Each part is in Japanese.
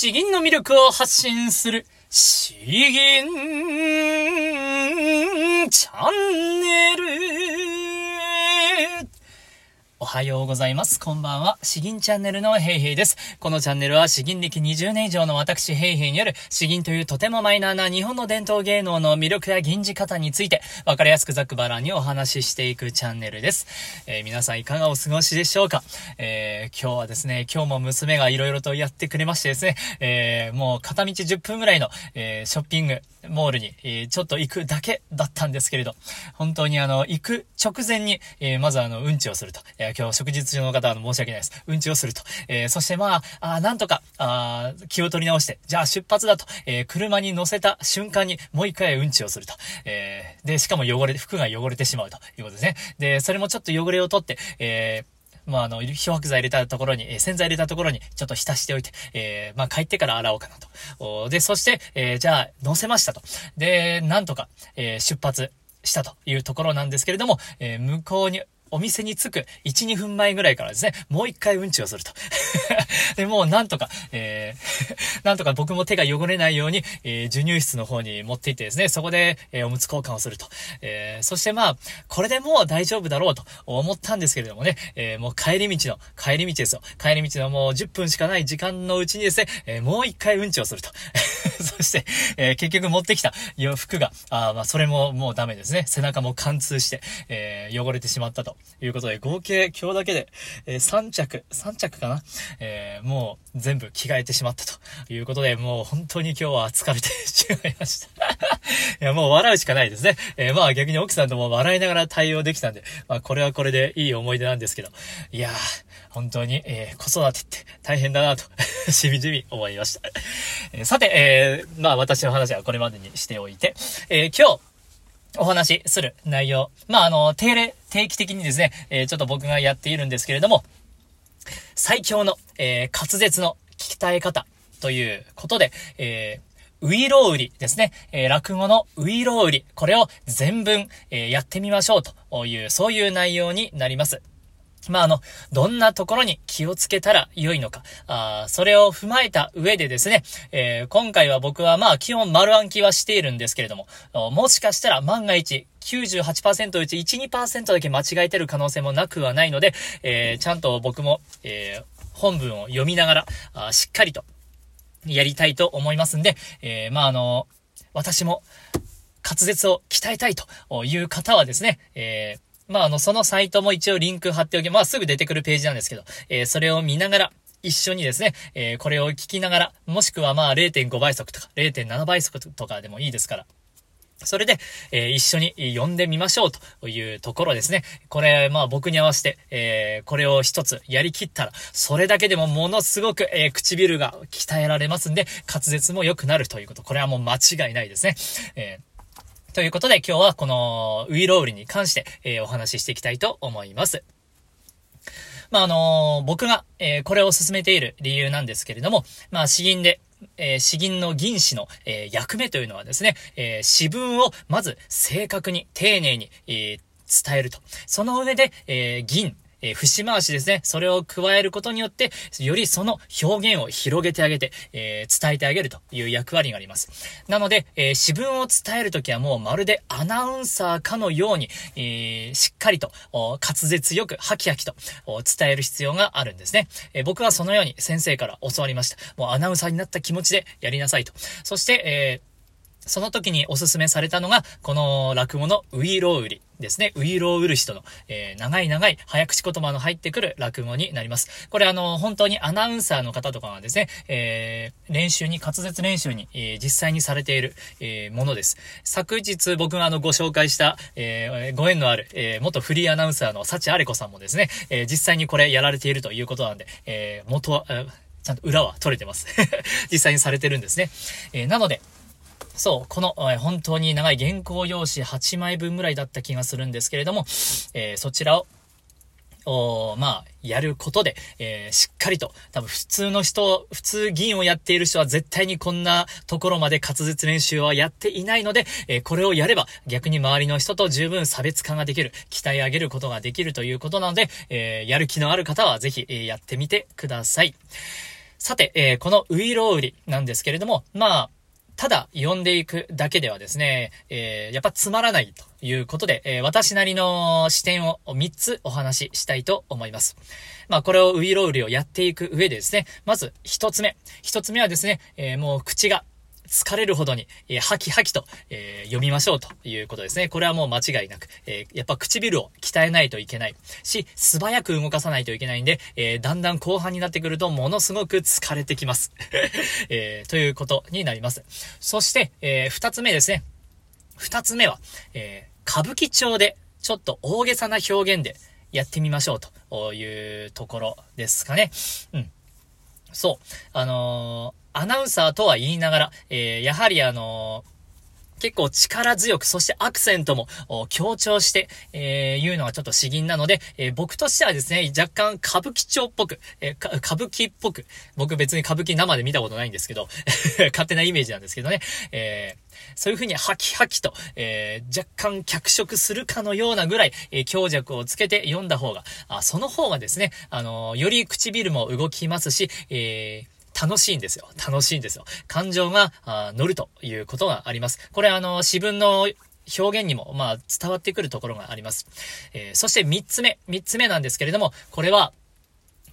詩吟の魅力を発信する、詩吟チャンネル。おはようございます。こんばんは。詩吟チャンネルのヘイヘイです。このチャンネルは詩吟歴20年以上の私ヘイヘイによる詩吟というとてもマイナーな日本の伝統芸能の魅力や吟じ方について分かりやすくざくばらにお話ししていくチャンネルです。えー、皆さんいかがお過ごしでしょうか？えー、今日はですね、今日も娘が色々とやってくれましてですね、えー、もう片道10分ぐらいの、えショッピングモールに、えちょっと行くだけだったんですけれど、本当にあの、行く直前に、えまずあの、うんちをすると。え今日食事中の方は申し訳ないです。うんちをすると。え、そしてまあ、あなんとか、あ気を取り直して、じゃあ出発だと、え、車に乗せた瞬間にもう一回うんちをすると。え、で、しかも汚れ、服が汚れてしまうということですね。で、それもちょっと汚れを取って、えー、まあ、あの、漂白剤入れたところに、えー、洗剤入れたところに、ちょっと浸しておいて、えー、まあ、帰ってから洗おうかなと。で、そして、えー、じゃあ、乗せましたと。で、なんとか、えー、出発したというところなんですけれども、えー、向こうにお店に着く1、2分前ぐらいからですね、もう一回うんちをすると。で、もうなんとか、えー、なんとか僕も手が汚れないように、えー、授乳室の方に持って行ってですね、そこで、えー、おむつ交換をすると。えー、そしてまあ、これでもう大丈夫だろうと思ったんですけれどもね、えー、もう帰り道の、帰り道ですよ。帰り道のもう10分しかない時間のうちにですね、えー、もう一回うんちをすると。そして、えー、結局持ってきた洋服が、あまあ、それももうダメですね。背中も貫通して、えー、汚れてしまったと。いうことで、合計今日だけで、えー、3着、3着かな？えー、もう全部着替えてしまったということで、もう本当に今日は疲れてしまいました。いや、もう笑うしかないですね。えー、まあ逆に奥さんとも笑いながら対応できたんで、まあこれはこれでいい思い出なんですけど、いやー、本当に、えー、子育てって大変だなと しみじみ思いました。えー、さて、えー、まあ私の話はこれまでにしておいて、え、今日、お話しする内容。まあ、あの、定例、定期的にですね、えー、ちょっと僕がやっているんですけれども、最強の、えー、滑舌の鍛え方ということで、えー、ウイロウリですね。えー、落語のウイロウリ。これを全文、えー、やってみましょうという、そういう内容になります。まあ、あの、どんなところに気をつけたら良いのか、あそれを踏まえた上でですね、えー、今回は僕はまあ、基本丸暗記はしているんですけれども、もしかしたら万が一、98%うち1、2%だけ間違えてる可能性もなくはないので、えー、ちゃんと僕も、えー、本文を読みながら、あしっかりとやりたいと思いますんで、え、まあ、あの、私も滑舌を鍛えたいという方はですね、えーまあ、あの、そのサイトも一応リンク貼っておき、まあ、すぐ出てくるページなんですけど、えー、それを見ながら、一緒にですね、えー、これを聞きながら、もしくはまあ0.5倍速とか0.7倍速とかでもいいですから、それで、えー、一緒に読んでみましょうというところですね。これ、まあ僕に合わせて、えー、これを一つやりきったら、それだけでもものすごく、えー、唇が鍛えられますんで、滑舌も良くなるということ。これはもう間違いないですね。えーということで今日はこのウイロウリに関して、えー、お話ししていきたいと思います。まあ、あのー、僕が、えー、これを進めている理由なんですけれども、まあ、詩吟で、えー、詩吟の吟詩の、えー、役目というのはですね、えー、詩文をまず正確に、丁寧に、えー、伝えると。その上で、えー、銀、えー、節回しですね。それを加えることによって、よりその表現を広げてあげて、えー、伝えてあげるという役割があります。なので、えー、詩文を伝えるときはもうまるでアナウンサーかのように、え、しっかりと、滑舌よく、ハキハキと伝える必要があるんですね。え、僕はそのように先生から教わりました。もうアナウンサーになった気持ちでやりなさいと。そして、えその時におすすめされたのが、この落語のウイロウリですね。ウイロウルシとの、えー、長い長い早口言葉の入ってくる落語になります。これあの、本当にアナウンサーの方とかがですね、えー、練習に、滑舌練習に、えー、実際にされている、えー、ものです。昨日僕があの、ご紹介した、えー、ご縁のある、えー、元フリーアナウンサーの幸あれ子さんもですね、えー、実際にこれやられているということなんで、えー、元は、ちゃんと裏は取れてます。実際にされてるんですね。えー、なので、そう、この、え、本当に長い原稿用紙8枚分ぐらいだった気がするんですけれども、えー、そちらを、おまあ、やることで、えー、しっかりと、多分普通の人、普通議員をやっている人は絶対にこんなところまで滑舌練習はやっていないので、えー、これをやれば逆に周りの人と十分差別化ができる、鍛え上げることができるということなので、えー、やる気のある方はぜひ、えやってみてください。さて、え、このウイロウリなんですけれども、まあ、ただ読んでいくだけではですね、えー、やっぱつまらないということで、えー、私なりの視点を3つお話ししたいと思います。まあこれをウイロウリをやっていく上でですね、まず1つ目。1つ目はですね、えー、もう口が疲れるほどに、えー、ハキハキと、えー、読みましょうということですね。これはもう間違いなく、えー、やっぱ唇を鍛えないといけないし、素早く動かさないといけないんで、え、だんだん後半になってくるとものすごく疲れてきます。え、ということになります。そして、えー、二つ目ですね。二つ目は、え、歌舞伎町でちょっと大げさな表現でやってみましょうというところですかね。うん。そう。あのーアナウンサーとは言いながら、えー、やはりあのー結構力強く、そしてアクセントも強調して、えー、言うのがちょっと詩吟なので、えー、僕としてはですね、若干歌舞伎町っぽく、えー、歌舞伎っぽく、僕別に歌舞伎生で見たことないんですけど、勝手なイメージなんですけどね、えー、そういう風にハキハキと、えー、若干脚色するかのようなぐらい、えー、強弱をつけて読んだ方が、あその方がですね、あのー、より唇も動きますし、えー、楽しいんですよ。楽しいんですよ。感情が乗るということがあります。これあの、自分の表現にも、まあ、伝わってくるところがあります。えー、そして三つ目、三つ目なんですけれども、これは、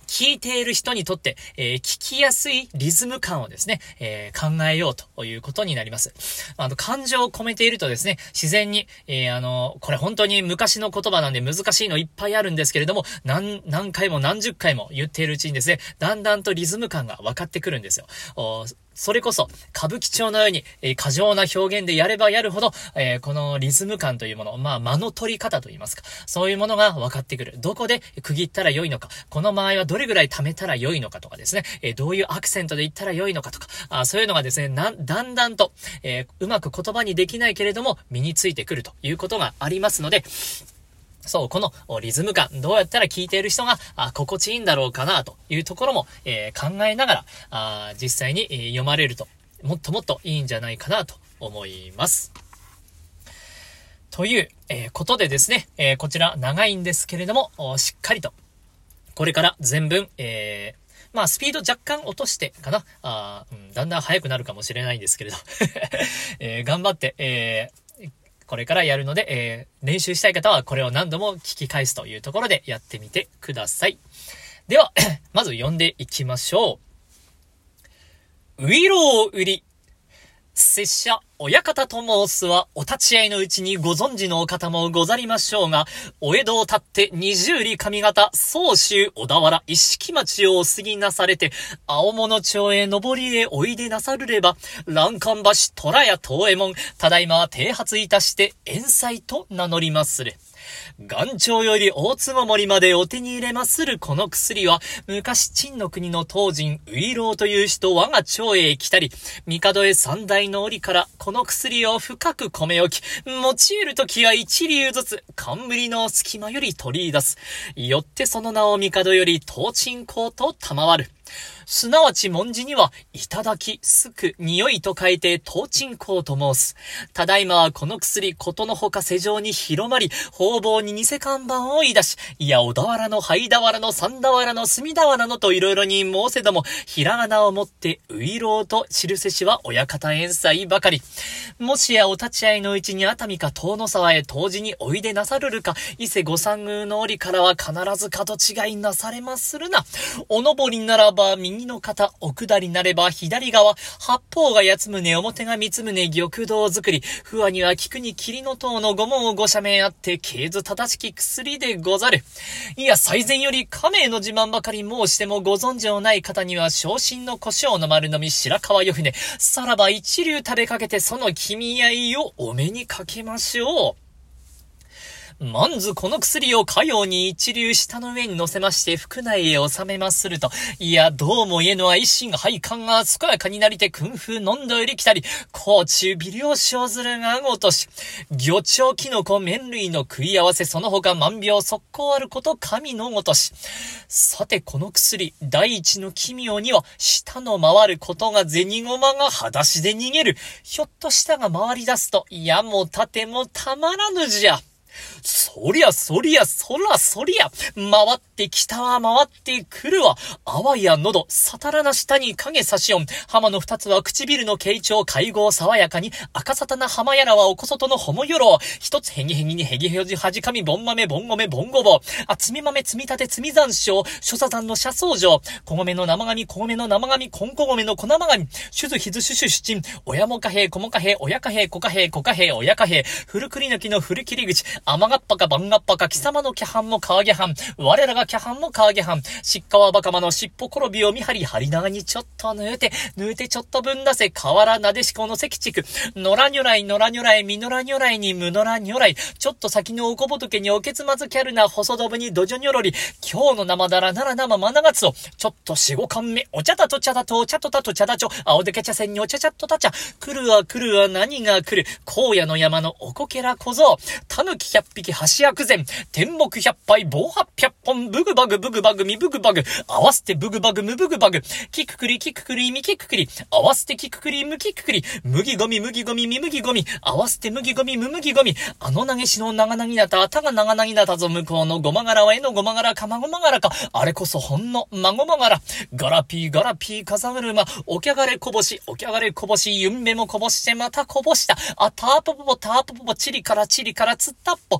聞いている人にとって、えー、聞きやすいリズム感をですね、えー、考えようということになります。あの、感情を込めているとですね、自然に、えー、あの、これ本当に昔の言葉なんで難しいのいっぱいあるんですけれども、何、何回も何十回も言っているうちにですね、だんだんとリズム感が分かってくるんですよ。それこそ、歌舞伎町のように、えー、過剰な表現でやればやるほど、えー、このリズム感というもの、まあ、間の取り方といいますか、そういうものが分かってくる。どこで区切ったら良いのか、この場合はどれぐらい貯めたら良いのかとかですね、えー、どういうアクセントで言ったら良いのかとか、あそういうのがですね、だんだんと、えうまく言葉にできないけれども、身についてくるということがありますので、そう、このリズム感、どうやったら聴いている人が、あ、心地いいんだろうかな、というところも、えー、考えながら、あ実際に、読まれると、もっともっといいんじゃないかな、と思います。という、えー、ことでですね、えこちら長いんですけれども、しっかりと、これから全文、えまあ、スピード若干落としてかな。あうん、だんだん速くなるかもしれないんですけれど、え頑張って、えーこれからやるので、えー、練習したい方はこれを何度も聞き返すというところでやってみてください。では、まず読んでいきましょう。ウィロー売り。拙者、親方と申すは、お立ち会いのうちにご存知のお方もござりましょうが、お江戸を立って二十里上方、総州小田原一式町をお過ぎなされて、青物町へ上りへおいでなさるれば、欄干橋虎屋東江門、ただいまは停発いたして、遠斎と名乗りまする。岩頂より大坪森までお手に入れまするこの薬は、昔陳の国の当人、ウイローという人我が町へ来たり、帝へ三代の折からこの薬を深く込め置き、用いるときは一流ずつ、冠の隙間より取り出す。よってその名を帝より東鎮公と賜る。すなわち文字には、いただき、すく、匂いと書いて、東鎮香と申す。ただいまはこの薬、ことのほか世上に広まり、方々に偽看板を言い出し、いや、小田原の灰俵の三俵の隅俵のといろいろに申せども、ひらがなをもって、ういろうと知るせしは親方遠斎ばかり。もしやお立ち会いのうちに熱海か遠野沢へ当時においでなさるるか、伊勢御三宮の折からは必ず角違いなされまするな。おのぼりならば右の肩、奥下りなれば左側、八方が八つ胸、表が三つ胸、玉道作り、不和には菊に霧の塔の五門をご社名あって、経図正しき薬でござる。いや、最前より亀名の自慢ばかり申してもご存知のない方には、昇進の胡椒の丸飲み白川よ船、さらば一流食べかけてその君合いをお目にかけましょう。まんずこの薬をかように一流下の上に乗せまして腹内へ収めますると、いや、どうも言えぬは一心配感が健やかになりて訓風飲んだより来たり、甲虫微量生ずるがごとし、魚鳥キノコ麺類の食い合わせその他万病速攻あること神のごとし。さてこの薬、第一の奇妙には、下の回ることが銭駒が裸足で逃げる。ひょっと下が回り出すと、いやも縦もたまらぬじゃ。そりゃそりゃそらそりゃ、回って北は回ってくるわ。あわや喉、さたらな下に影差し音。浜の二つは唇の傾聴、会合爽やかに、赤さたな浜やらはおこそとのほもよろ。一つへぎへぎにへぎへじはじかみ、ぼん豆、ぼん米、ぼんごぼ。あ、つみ豆、つみたて、つみ山椒。諸座山の車窓城。小米の生紙、小米の生紙、こんこ米の粉生紙。手図、ひず、しゅしゅ、しちん。親も貨幣、子も貨幣、親貨幣、子貨幣、子貨幣、親貨幣。古くり抜きの古切り口。甘がっぱか番がっぱか、貴様のキャハンも川下藩。我らがキャハンも川下藩。しっかわばかまの尻尾転びを見張り、張り長にちょっと縫うて、縫うてちょっと分出せ、河原なでしこの関地区。野良如来、野良如来、みのら如来にむのら如来。ちょっと先のおこぼとけにおけつまずキャルな細どぶにどじょにょろり。今日の生だらなら生まながつを。ちょっと四五貫目。お茶だと茶だとお茶とだと茶だちょ。青でけ茶せんにお茶ちゃっとた茶。来るわ来るわ何が来る。荒野の山のおこけら小僧。たぬき百匹橋薬膳。天木百杯棒八百本。ブグバグブグバグミブグバグ。合わせてブグバグムブグバグ。キククリキククリミキククリ。合わせてキククリムキククリ。麦ゴミ麦ゴミミ麦ゴミ。合わせて麦ゴミム麦ゴミ。あの投げしの長なぎなた、たが長なぎなたぞ向こうのごまがらはえのごまがらかまごまがらか。あれこそほんのまごまがら。ガラピーガラピー風車。おきゃがれこぼし、おきゃがれこぼし、ゆんべもこぼしてまたこぼした。あ、ターポポポターポポポ、チリからチリからつったっぽ。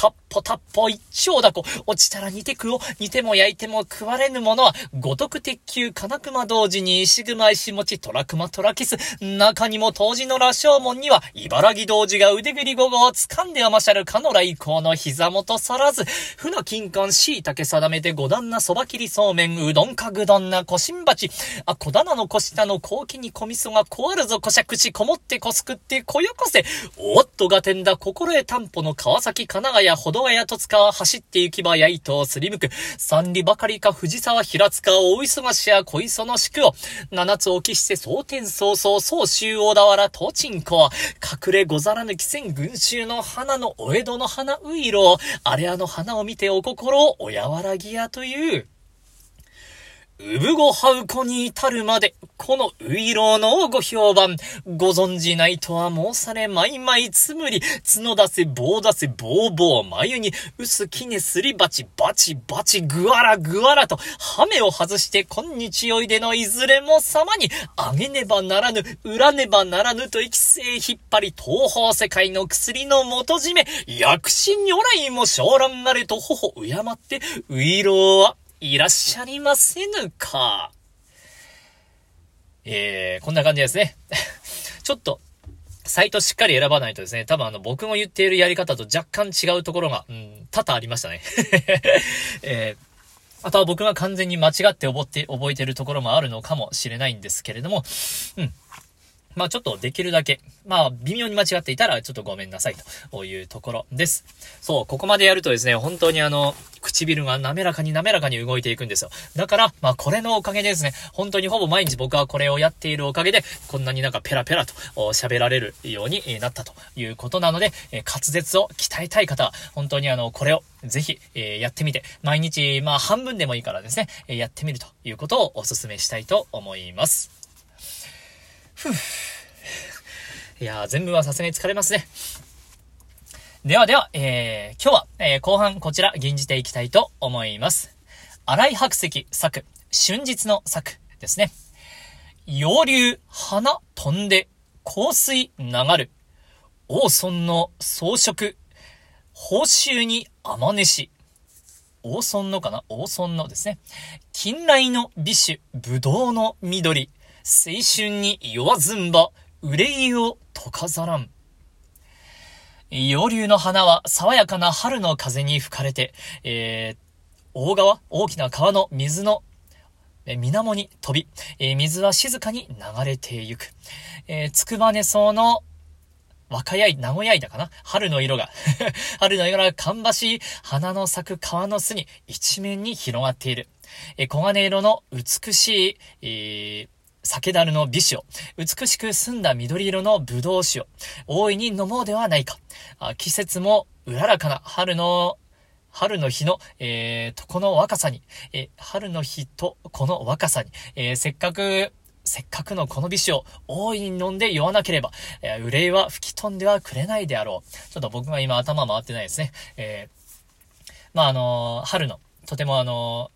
タッポタッポ一丁だこ。落ちたら煮てくを、煮ても焼いても食われぬものは、五徳鉄球金熊同時に石熊石持ち虎熊虎キス。中にも当時の羅生門には、茨城同時が腕ぐり午後を掴んで甘しゃるかの来光の膝元さらず、船金管椎茸定めて五段なそば切りそうめん、うどんかぐどんな小新鉢。あ、小棚の小下の後期に小味噌がこわるぞ、こしゃくし、こもってこすくってこよこせ。おっとがてんだ、心得担保の川崎、神奈川、ほどがや戸塚は走って行きばやいとすりむく。三里ばかりか藤沢平塚、大忙しや小磯の宿を。七つ置きして蒼天早々、総州小田原、東鎮港。隠れござらぬ汽船群衆の花のお江戸の花ういろ。あれあの花を見てお心をおやわらぎやという。産ごはうこに至るまで、このういろうのご評判、ご存じないとは申され、まいまいつむり、角出せ、棒出せ、ぼうぼう、眉に、薄きねすりばち、バチバチ、ぐわらぐわらと、ハメを外して、今日おいでのいずれも様に、あげねばならぬ、裏ねばならぬと、生き生引っ張り、東方世界の薬の元締め、薬師如来も昇蘭なれと頬敬って、ういろうは、いらっしゃりませぬか。えー、こんな感じですね。ちょっと、サイトしっかり選ばないとですね、多分あの僕も言っているやり方と若干違うところが、うん、多々ありましたね。えー、あとは僕が完全に間違って覚えて、覚えてるところもあるのかもしれないんですけれども、うん。まあちょっとできるだけ、まあ微妙に間違っていたらちょっとごめんなさいというところです。そう、ここまでやるとですね、本当にあの、唇が滑らかに滑らかに動いていくんですよ。だから、まあこれのおかげでですね、本当にほぼ毎日僕はこれをやっているおかげで、こんなになんかペラペラと喋られるようになったということなので、滑舌を鍛えたい方は、本当にあの、これをぜひ、えやってみて、毎日、まあ半分でもいいからですね、やってみるということをお勧めしたいと思います。ふぅ。いやー、全部はさすがに疲れますね。ではでは、えー、今日は、えー、後半こちら、吟じていきたいと思います。荒井白石作、春日の作ですね。洋流、花飛んで、香水流る。王孫の装飾、報酬に天音し。王孫のかな？王孫のですね。近来の美酒、ぶどうの緑。青春に弱ずんば、憂いを溶かざらん。洋流の花は爽やかな春の風に吹かれて、えー、大川、大きな川の水のえ水面に飛び、えー、水は静かに流れてゆく。えー、つくばねそうの若やい、名古屋いだかな？春の色が 春の色が芳しい花の咲く川の巣に一面に広がっている。え、黄金色の美しい、えー酒樽の美酒を、美しく澄んだ緑色の葡萄酒を、大いに飲もうではないか。季節もうららかな春の春の日の、えー、と、この若さに、えー、春の日とこの若さに、えー、せっかくせっかくのこの美酒を大いに飲んで酔わなければ、えー、憂いは吹き飛んではくれないであろう。ちょっと僕が今頭回ってないですね。えー、まあ、あのー、春の、とてもあの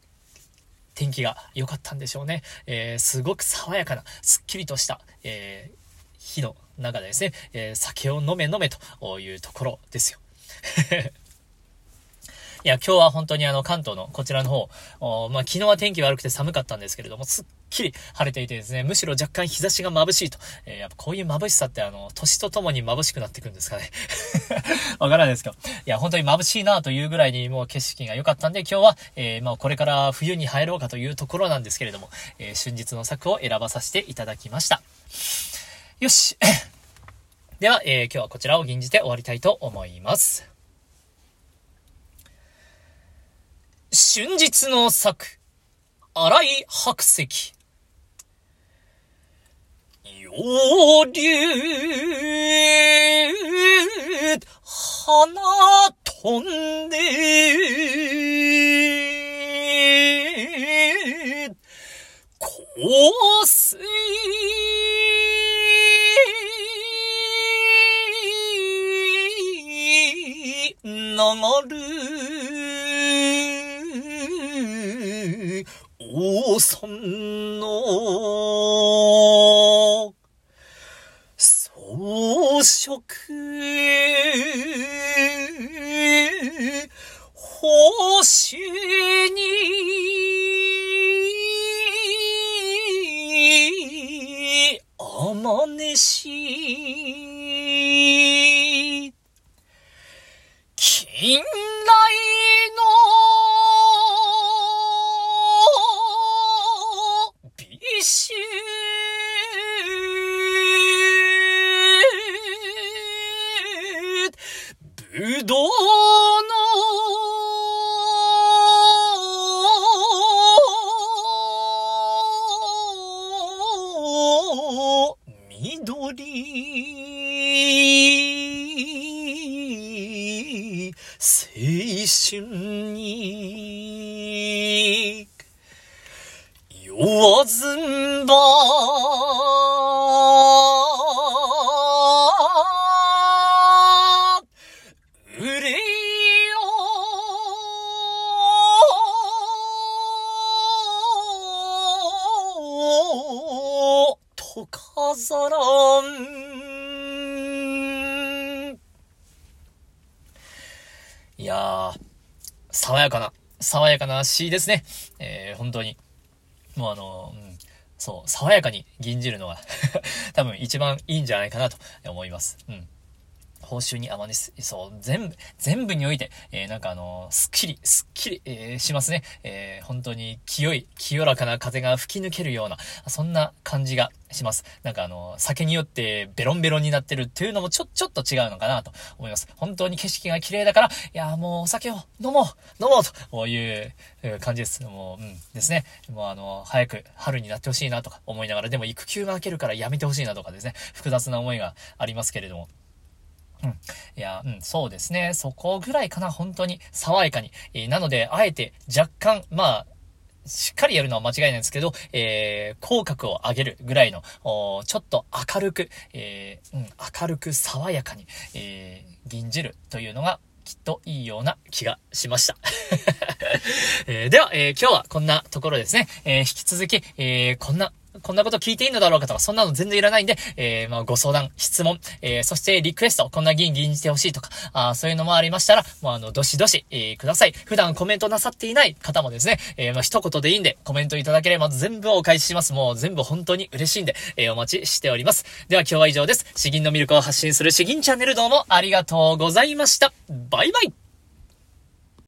天気が良かったんでしょうね。えー、すごく爽やかな、すっきりとした、えー、火の中でですね、えー、酒を飲め飲めというところですよ。いや、今日は本当にあの、関東のこちらの方、まあ、昨日は天気悪くて寒かったんですけれども、すっきり晴れていてですね、むしろ若干日差しが眩しいと。えー、やっぱこういう眩しさってあの、年とともに眩しくなってくんですかね。わからないですけど。いや、本当に眩しいなというぐらいにもう景色が良かったんで、今日は、えー、まあ、これから冬に入ろうかというところなんですけれども、えー、春日の作を選ばさせていただきました。よし。では、えー、今日はこちらを吟じて終わりたいと思います。春日の作、荒井白石。より、花飛んで、香水、流る。王村のソロン。いやー、爽やかな、爽やかな詩ですね。えー、本当に。もうあのー、うん、そう、爽やかに吟じるのが多分一番いいんじゃないかなと思います。うん。報酬に甘ねす、そう、全部、全部において、えー、なんかあの、すっきり、すっきり、えー、しますね。えー、本当に清い、清らかな風が吹き抜けるような、そんな感じがします。なんかあの、酒によってベロンベロンになってるっていうのもちょ、ちょっと違うのかなと思います。本当に景色が綺麗だから、いや、もうお酒を飲もう飲もうという感じです。もう、うん、ですね。もうあの、早く春になってほしいなとか思いながら、でも育休が明けるからやめてほしいなとかですね、複雑な思いがありますけれども。うん。いや、うん、そうですね。そこぐらいかな、本当に。爽やかに。えー、なので、あえて若干、まあ、しっかりやるのは間違いないんですけど、えー、口角を上げるぐらいの、ちょっと明るく、えー、うん、明るく爽やかに、えー、銀汁というのが、きっといいような気がしました。えー、では、えー、今日はこんなところですね。えー、引き続き、えこんなこんなこと聞いていいのだろうかとか、そんなの全然いらないんで、えー、まあ、ご相談、質問、えー、そしてリクエスト、こんな議員議員してほしいとか、あそういうのもありましたら、もうあの、どしどし、えー、ください。普段コメントなさっていない方もですね、えー、まあ、一言でいいんで、コメントいただければ全部お返しします。もう全部本当に嬉しいんで、えー、お待ちしております。では今日は以上です。詩吟の魅力を発信する詩吟チャンネルどうもありがとうございました。バイバイ